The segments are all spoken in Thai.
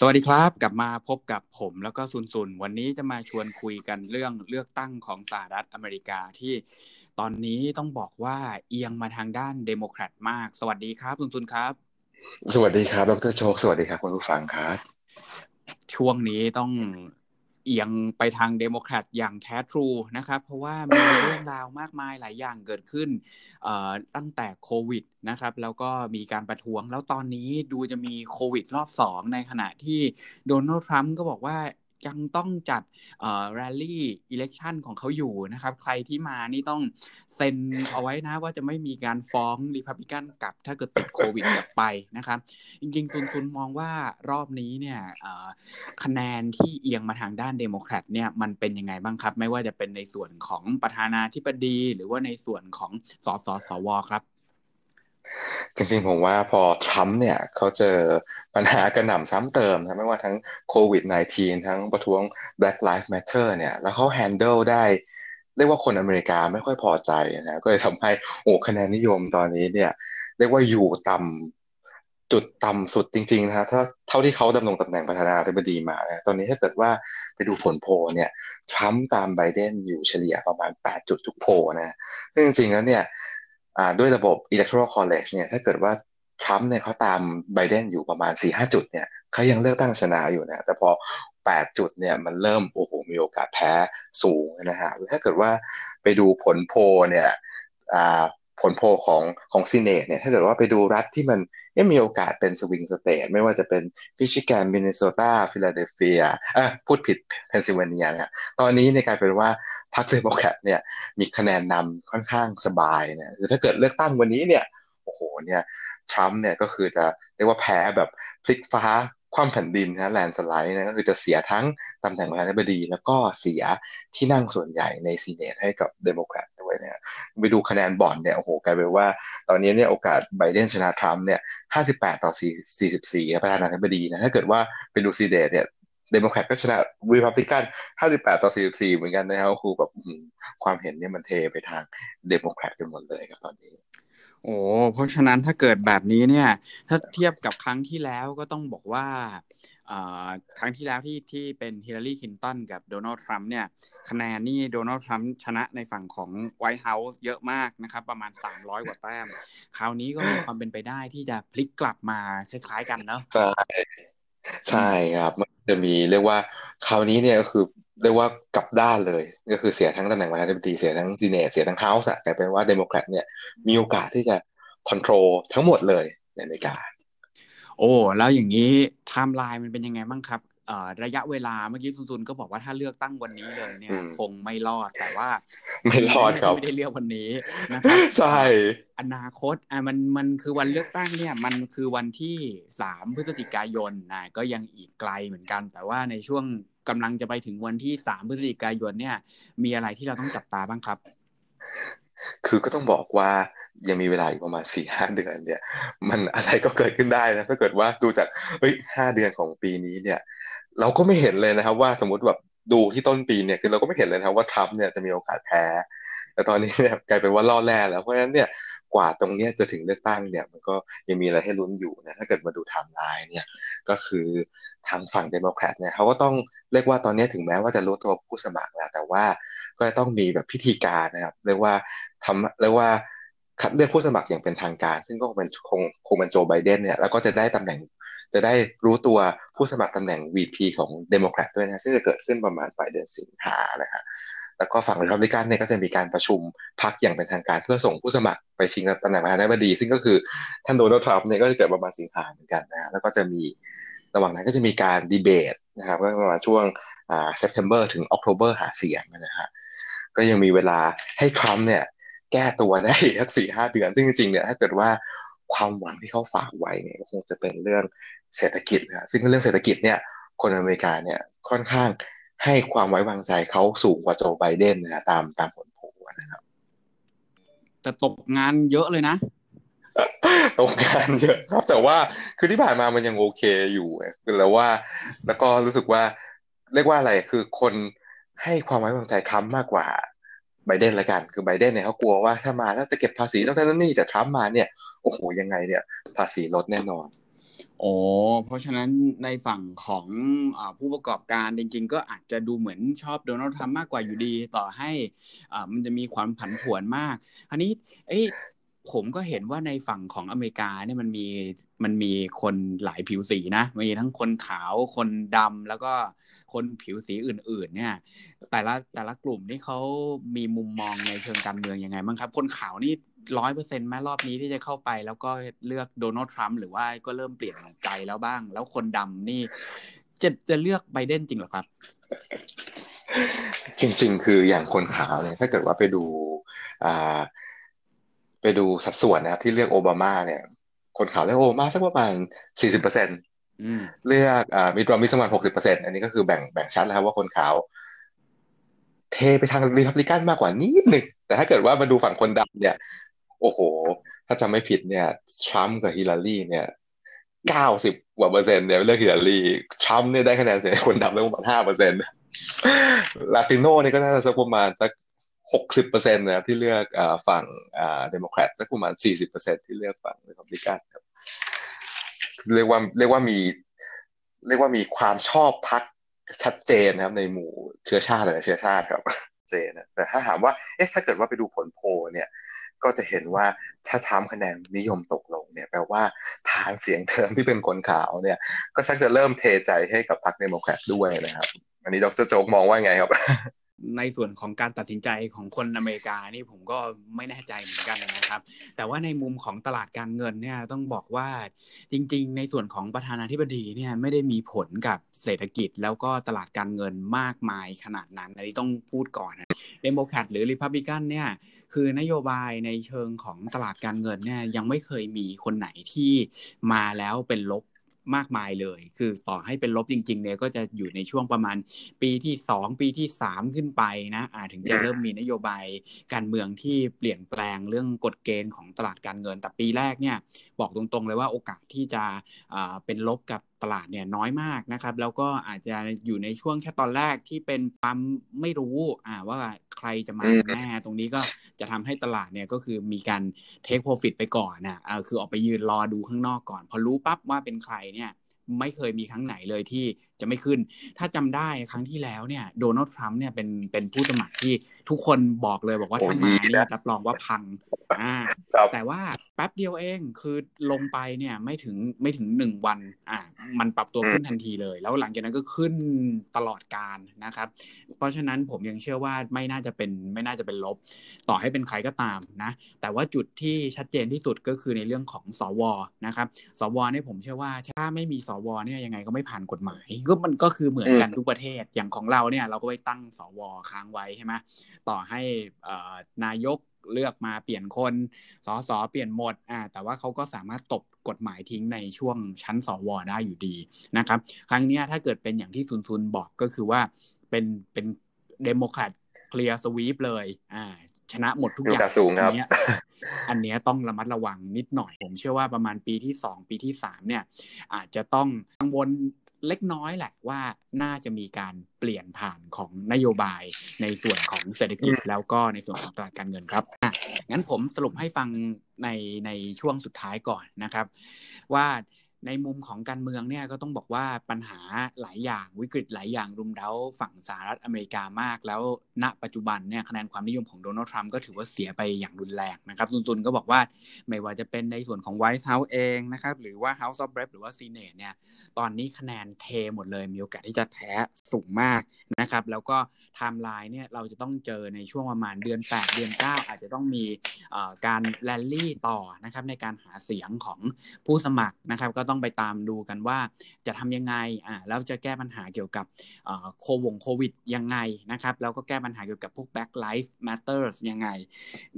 สวัสดีครับกลับมาพบกับผมแล้วก็ซุนซุนวันนี้จะมาชวนคุยกันเรื่องเลือกตั้งของสหรัฐอเมริกาที่ตอนนี้ต้องบอกว่าเอียงมาทางด้านเดโมแครตมาก สวัสดีครับซุนซุนครับ สวัสดีครับดรโชค สวัสดีครับคุณผู้ฟังครับ ช่วงนี้ต้อง เอียงไปทางเดโมแครตอย่างแท้ true นะครับ เพราะว่ามีเรื่องราวมากมายหลายอย่างเกิดขึ้นตั้งแต่โควิดนะครับ แล้วก็มีการประท้วง แล้วตอนนี้ดูจะมีโควิดรอบสองในขณะที่โดนัลด์ทรัมป์ก็บอกว่า ยังต้องจัดเอ่อ rally election ของเขาอยู่นะครับ ใครที่มานี่ต้องเซ็นเอาไว้นะว่าจะไม่มีการฟ้องรีพับลิกันกลับ ถ้าเกิดติดโควิดกลับไปนะครับ จริงๆซุนซุนมองว่ารอบนี้เนี่ยคะแนนที่เอียงมาทางด้านเดโมแครตเนี่ยมันเป็นยังไงบ้างครับ ไม่ว่าจะเป็นในส่วนของประธานาธิบดี หรือว่าในส่วนของสสสวครับ จริงๆผมว่าพอทรัมป์เนี่ยเขาเจอปัญหากระหน่ำซ้ำเติมนะไม่ว่าทั้งโควิด -19 ทั้งประท้วง Black Lives Matter เนี่ย แล้วเขาแฮนเดิลได้เรียกว่าคนอเมริกาไม่ค่อยพอใจนะก็เลยทำให้โอ้คะแนนนิยมตอนนี้เนี่ยเรียกว่าอยู่ต่ำจุดต่ำสุดจริงๆนะถ้าเท่าที่เขาดำรงตำแหน่งประธานาธิบดีมานะตอนนี้ถ้าเกิดว่าไปดูผลโพลเนี่ยทรัมป์ตามไบเดนอยู่เฉลี่ยประมาณ 8 จุดทุกโพลนะซึ่งจริงๆแล้วเนี่ย ด้วยระบบ electoral college เนี่ยถ้าเกิดว่าทรัมป์เนี่ยเขาตามไบเดนอยู่ประมาณ4-5 จุดเนี่ยเขายังเลือกตั้งชนะอยู่นะแต่พอ 8 จุดเนี่ยมันเริ่มโอ้โหมีโอกาสแพ้สูงนะฮะถ้าเกิดว่าไปดูผลโพเนี่ยผลโพของของ Senate เนี่ยถ้าเกิดว่าไปดูรัฐที่มันยังมีโอกาสเป็น swing state ไม่ว่าจะเป็นมิชิแกนมินนิโซตาฟิลาเดลเฟียอะพูดผิดเพนซิลเวเนียเนี่ยตอนนี้ในกลายเป็นว่า พรรคเดโมแครตเนี่ยมีคะแนนนำค่อนข้างสบายเนี่ยคือถ้าเกิดเลือกตั้งวันนี้เนี่ยโอ้โหเนี่ยทรัมป์เนี่ยก็คือจะเรียกว่าแพ้แบบพลิกฟ้าคว่ำแผ่นดินนะ landslide นะก็คือจะเสียทั้งตำแหน่งประธานาธิบดี แล้วก็เสียที่นั่งส่วนใหญ่ใน Senate ให้กับเดโมแครตด้วยเนี่ยไปดูคะแนนบอลเนี่ยโอ้โหกลายเป็นว่า ตอนนี้เนี่ยโอกาสไบเดนชนะทรัมป์เนี่ย 58 ต่อ 44 ประธานาธิบดีนะถ้าเกิดว่าไปดู Senate เนี่ย เดโมแครตก็ชนะรีพับลิกัน58ต่อ44เหมือนกันนะครับคือแบบความเห็นเนี่ยมันเทไปทางเดโมแครตกันหมดเลยครับตอนนี้ โอ้เพราะฉะนั้นถ้าเกิดแบบนี้เนี่ย ถ้าเทียบกับครั้งที่แล้วก็ต้องบอกว่าครั้งที่แล้วที่ที่เป็นฮิลลารีคลินตันกับโดนัลด์ทรัมป์เนี่ยคะแนนนี่โดนัลด์ทรัมป์ชนะในฝั่งของWhite House เยอะมากนะครับ ประมาณ 300 กว่าแต้ม คราวนี้ก็มีความเป็นไปได้ที่จะพลิกกลับมาคล้ายๆกันเนาะใช่ใช่ครับมัน จะมีเรียกว่าคราวนี้เนี่ยก็คือเรียกว่ากลับด้านเลย ก็คือเสียทั้งตำแหน่งประธานาธิบดีเสียทั้ง Senate เสียทั้ง House กลายเป็นว่าเดโมแครตเนี่ยมีโอกาสที่จะ control ทั้งหมดเลยในอเมริกา โอ้ แล้วอย่างนี้ไทม์ไลน์มันเป็นยังไงบ้างครับ ระยะเวลาเมื่อกี้ซุนๆก็บอกว่าถ้าเลือกตั้งวันนี้เลยเนี่ย คงไม่รอดแต่ว่า ไม่รอดครับไม่ได้เลือกวันนี้นะครับใช่อนาคตอะมันมันคือวันเลือกตั้งเนี่ย มันคือวันที่สามพฤศจิกายนนะก็ยังอีกไกลเหมือนกัน แต่ว่าในช่วงกำลังจะไปถึงวันที่สามพฤศจิกายนเนี่ย มีอะไรที่เราต้องจับตาบ้างครับ คือก็ต้องบอกว่ายังมีเวลาอีกประมาณสี่ห้าเดือนเนี่ย มันอะไรก็เกิดขึ้นได้นะถ้าเกิดว่าดูจากเฮ้ยห้าเดือนของปีนี้เนี่ย เราก็ไม่เห็นเลยนะครับ ว่าสมมติแบบดูที่ต้นปีเนี่ยคือเราก็ไม่เห็นเลยนะครับว่าทรัมป์เนี่ยจะมีโอกาสแพ้ แต่ตอนนี้เนี่ยกลายเป็นว่าร่อแร่แล้วเพราะฉะนั้นเนี่ยกว่าตรงนี้จะถึงเลือกตั้งเนี่ยมันก็ยังมีอะไรให้ลุ้นอยู่นะถ้าเกิดมาดูไทม์ไลน์เนี่ยก็คือทางฝั่งเดโมแครตเนี่ยเขาก็ต้องเรียกว่าตอนนี้ถึงแม้ว่าจะรู้ตัวผู้สมัครแล้ว แต่ว่าก็ต้องมีแบบพิธีการนะครับเรียกว่าทำเรียกว่าคัดเลือกผู้สมัครอย่างเป็นทางการ ซึ่งก็คงเป็นคงคงเป็นโจไบเดนเนี่ยแล้วก็จะได้ตำแหน่ง จะได้รู้ตัวผู้สมัครตำแหน่ง VP ของเดโมแครตด้วยนะซึ่งจะเกิดขึ้นประมาณปลายเดือนสิงหานะฮะแล้วก็ฝั่งรีพับลิกันเนี่ยก็จะมีการประชุมพรรคอย่างเป็นทางการเพื่อส่งผู้สมัครไปชิงตำแหน่งประธานาธิบดี ซึ่งก็คือท่านโดนัลด์ทรัมป์เนี่ยก็จะเกิดประมาณสิงหาเหมือนกันนะแล้วก็จะมีระหว่างนั้นก็จะมีการดีเบตนะครับก็ประมาณช่วงอ่า September ถึง October หาเสียงนะฮะก็ยังมีเวลาให้ทรัมป์เนี่ยแก้ตัวได้สักสี่ห้าเดือน ซึ่งจริงๆเนี่ยถ้าเกิดว่า ความหวังที่เขาฝากไว้เนี่ยคงจะเป็นเรื่องเศรษฐกิจนะซึ่งเรื่องเศรษฐกิจเนี่ยคนอเมริกาเนี่ยค่อนข้างให้ความไว้วางใจเขาสูงกว่าโจไบเดนนะตามตามผลโพลนะครับ แต่ตกงานเยอะเลยนะตกงานเยอะครับ แต่ว่าคือที่ผ่านมามันยังโอเคอยู่แล้วว่า แล้วก็รู้สึกว่าเรียกว่าอะไรคือคนให้ความไว้วางใจทรัมป์มากกว่าไบเดนละกัน คือไบเดนเนี่ยเขากลัวว่าถ้ามาแล้วจะเก็บภาษีต้องนั่นนี่แต่ทรัมป์มาเนี่ยโอ้โหยังไงเนี่ย ภาษีลดแน่นอนโอ้เพราะฉะนั้นในฝั่งของอผู้ประกอบการจริง ๆ ก็อาจจะดูเหมือนชอบโดนัลด์ทรัมป์มากกว่าอยู่ดี ต่อให้อ่ามันจะมีความผันผวนมากอันนี้เอ้ ผมก็เห็นว่าในฝั่งของอเมริกาเนี่ยมันมีมันมีคนหลายผิวสีนะมีทั้งคนขาวคนดำแล้วก็คนผิวสีอื่น ๆ เนี่ย แต่ละแต่ละกลุ่มนี่เขามีมุมมองในเชิงการเมืองยังไงบ้างครับ คนขาวนี่ร้อยเปอร์เซ็นต์แม้รอบนี้ที่จะเข้าไป แล้วก็เลือกโดนัลด์ทรัมป์หรือว่าก็เริ่มเปลี่ยนใจแล้วบ้าง แล้วคนดำนี่จะจะเลือกไบเดนจริงหรอครับ จริง ๆ คืออย่างคนขาวเนี่ยถ้าเกิดว่าไปดูอ่า ไปดูสัดส่วนนะครับที่เลือกโอบามาเนี่ยคนขาวเลือกโอบามาสักประมาณสี่สิบเปอร์เซ็นต์เลือกอ่ามีดรอมิสประมาณหกสิบเปอร์เซ็นต์อันนี้ก็คือแบ่งแบ่งชัดแล้วครับว่าคนขาว เทไปทางรีพับลิกันมากกว่านิดหนึ่งแต่ถ้าเกิดว่ามาดูฝั่งคนดำเนี่ย โอ้โห ถ้าจำไม่ผิดเนี่ยทรัมป์กับฮิลลารีเนี่ยเก้าสิบกว่าเปอร์เซ็นต์เนี่ยเลือกฮิลลารีทรัมป์เนี่ยได้คะแนนเสียงคนดำได้ประมาณห้าเปอร์เซ็นต์ลาติโนเนี่ยก็น่าจะสักประมาณสัก หกสิบเปอร์เซ็นต์นะครับที่เลือกฝั่งเดโมแครตสักประมาณสี่สิบเปอร์เซ็นต์ที่เลือกฝั่งรีพับลิกันครับเรียกว่าเรียกว่ามี เรียกว่ามีความชอบพรรคชัดเจนนะครับ ในหมู่เชื้อชาติหลายเชื้อชาติครับเจนแต่ถ้าถามว่าเอ๊ะถ้าเกิดว่าไปดูผลโพลเนี่ย ก็จะเห็นว่าทรัมป์คะแนนนิยมตกลงเนี่ยแปลว่าฐานเสียงเดิมที่เป็นคนขาวเนี่ย ก็ชักจะเริ่มเทใจให้กับพรรคเดโมแครตด้วยนะครับ อันนี้ดรโจ๊กมองว่าไงครับ ในส่วนของการตัดสินใจของคนอเมริกานี่ผมก็ไม่แน่ใจเหมือนกันนะครับ แต่ว่าในมุมของตลาดการเงินเนี่ยต้องบอกว่าจริง ๆ ในส่วนของประธานาธิบดีเนี่ยไม่ได้มีผลกับเศรษฐกิจ แล้วก็ตลาดการเงินมากมายขนาดนั้นอันนี้ต้องพูดก่อนเดโมแครตหรือริพับลิกันเนี่ยคือนโยบายในเชิงของตลาดการเงินเนี่ยยังไม่เคยมีคนไหนที่มาแล้วเป็นลบ มากมายเลย คือต่อให้เป็นลบจริง ๆ เนี่ยก็จะอยู่ในช่วงประมาณปีที่สองปีที่สามขึ้นไปนะอาถึงจะเริ่มมีนโยบายการเมืองที่เปลี่ยนแปลงเรื่องกฎเกณฑ์ของตลาดการเงิน แต่ปีแรกเนี่ยบอกตรงๆ เลยว่าโอกาสที่จะเป็นลบกับตลาดเนี่ยน้อยมากนะครับ แล้วก็อาจจะอยู่ในช่วงแค่ตอนแรกที่เป็นความไม่รู้ว่า ใครจะมาแน่ตรงนี้ก็จะทำให้ตลาดเนี่ยก็คือมีการเทคโปรฟิตไปก่อนนะคือออกไปยืนรอดูข้างนอกก่อน พอรู้ปั๊บว่าเป็นใครเนี่ย ไม่เคยมีครั้งไหนเลยที่จะไม่ขึ้น ถ้าจำได้ครั้งที่แล้วเนี่ยโดนัลด์ทรัมป์เนี่ยเป็นเป็นผู้สมัครที่ทุกคนบอกเลยบอกว่าถ้ามาเนี่ยรับรองว่าพังอ่าแต่ว่าแป๊บเดียวเองคือลงไปเนี่ยไม่ถึงไม่ถึงหนึ่งวันอ่ามันปรับตัวขึ้นทันทีเลย แล้วหลังจากนั้นก็ขึ้นตลอดการนะครับ เพราะฉะนั้นผมยังเชื่อว่าไม่น่าจะเป็นไม่น่าจะเป็นลบ ต่อให้เป็นใครก็ตามนะ แต่ว่าจุดที่ชัดเจนที่สุดก็คือในเรื่องของสวนะครับ สวเนี่ยผมเชื่อว่าถ้าไม่มีสวเนี่ยยังไงก็ไม่ผ่านกฎหมาย ก็มันก็คือเหมือนกันทุกประเทศอย่างของเราเนี่ย เราก็ไปตั้งสวค้างไว้ใช่ไหมต่อให้นายกเลือกมาเปลี่ยนคนสสเปลี่ยนหมดอ่าแต่ว่าเขาก็สามารถตบกฎหมายทิ้งในช่วงชั้นสวได้อยู่ดีนะครับ ครั้งนี้ถ้าเกิดเป็นอย่างที่ซุนซุนบอกก็คือว่าเป็นเป็นเดโมแครตเคลียร์สวีปเลยอ่า ชนะหมดทุกอย่างอันนี้อันนี้ต้องระมัดระวังนิดหน่อย ผมเชื่อว่าประมาณปีที่สองปีที่สามเนี่ย อาจจะต้องกังวลเล็กน้อยแหละว่าน่าจะมีการเปลี่ยนผ่านของนโยบายในส่วนของเศรษฐกิจแล้วก็ในส่วนของตลาดการเงินครับงั้นผมสรุปให้ฟังในในช่วงสุดท้ายก่อนนะครับ ว่า ในมุมของการเมืองเนี่ยก็ต้องบอกว่าปัญหาหลายอย่างวิกฤตหลายอย่างรุมเร้าฝั่งสหรัฐอเมริกามาก แล้วณปัจจุบันเนี่ยคะแนนความนิยมของโดนัลด์ทรัมป์ก็ถือว่าเสียไปอย่างรุนแรงนะครับตุนตุนก็บอกว่าไม่ว่าจะเป็นในส่วนของ White House เองนะครับหรือว่า House of Rep หรือว่า Senate เนี่ยตอนนี้คะแนนเทหมดเลย มีโอกาสที่จะแพ้สูงมากนะครับแล้วก็ไทม์ไลน์เนี่ยเราจะต้องเจอในช่วงประมาณเดือน 8 เดือน 9 อาจจะต้องมีการแลนลี่ต่อนะครับในการหาเสียงของผู้สมัครนะครับก็ต้องไปตามดูกันว่าจะทำยังไงอ่าแล้วจะแก้ปัญหาเกี่ยวกับโควงโควิดยังไงนะครับแล้วก็แก้ปัญหาเกี่ยวกับพวก back life matters ยังไง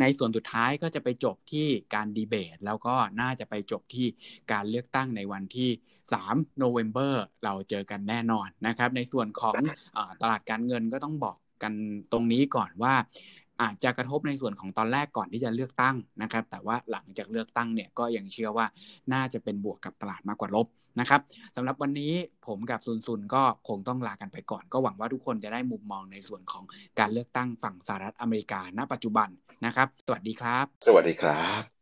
ในส่วนสุดท้ายก็จะไปจบที่การดีเบต แล้วก็น่าจะไปจบที่การเลือกตั้งในวันที่3 November เราเจอกันแน่นอนนะครับ ในส่วนของอตลาดการเงินก็ต้องบอกกันตรงนี้ก่อนว่า อาจจะกระทบในส่วนของตอนแรกก่อนที่จะเลือกตั้งนะครับ แต่ว่าหลังจากเลือกตั้งเนี่ยก็ยังเชื่อว่าน่าจะเป็นบวกกับตลาดมากกว่าลบนะครับสำหรับวันนี้ผมกับซุนซุนก็คงต้องลากันไปก่อน ก็หวังว่าทุกคนจะได้มุมมองในส่วนของการเลือกตั้งฝั่งสหรัฐอเมริกาณปัจจุบันนะครับ สวัสดีครับ สวัสดีครับ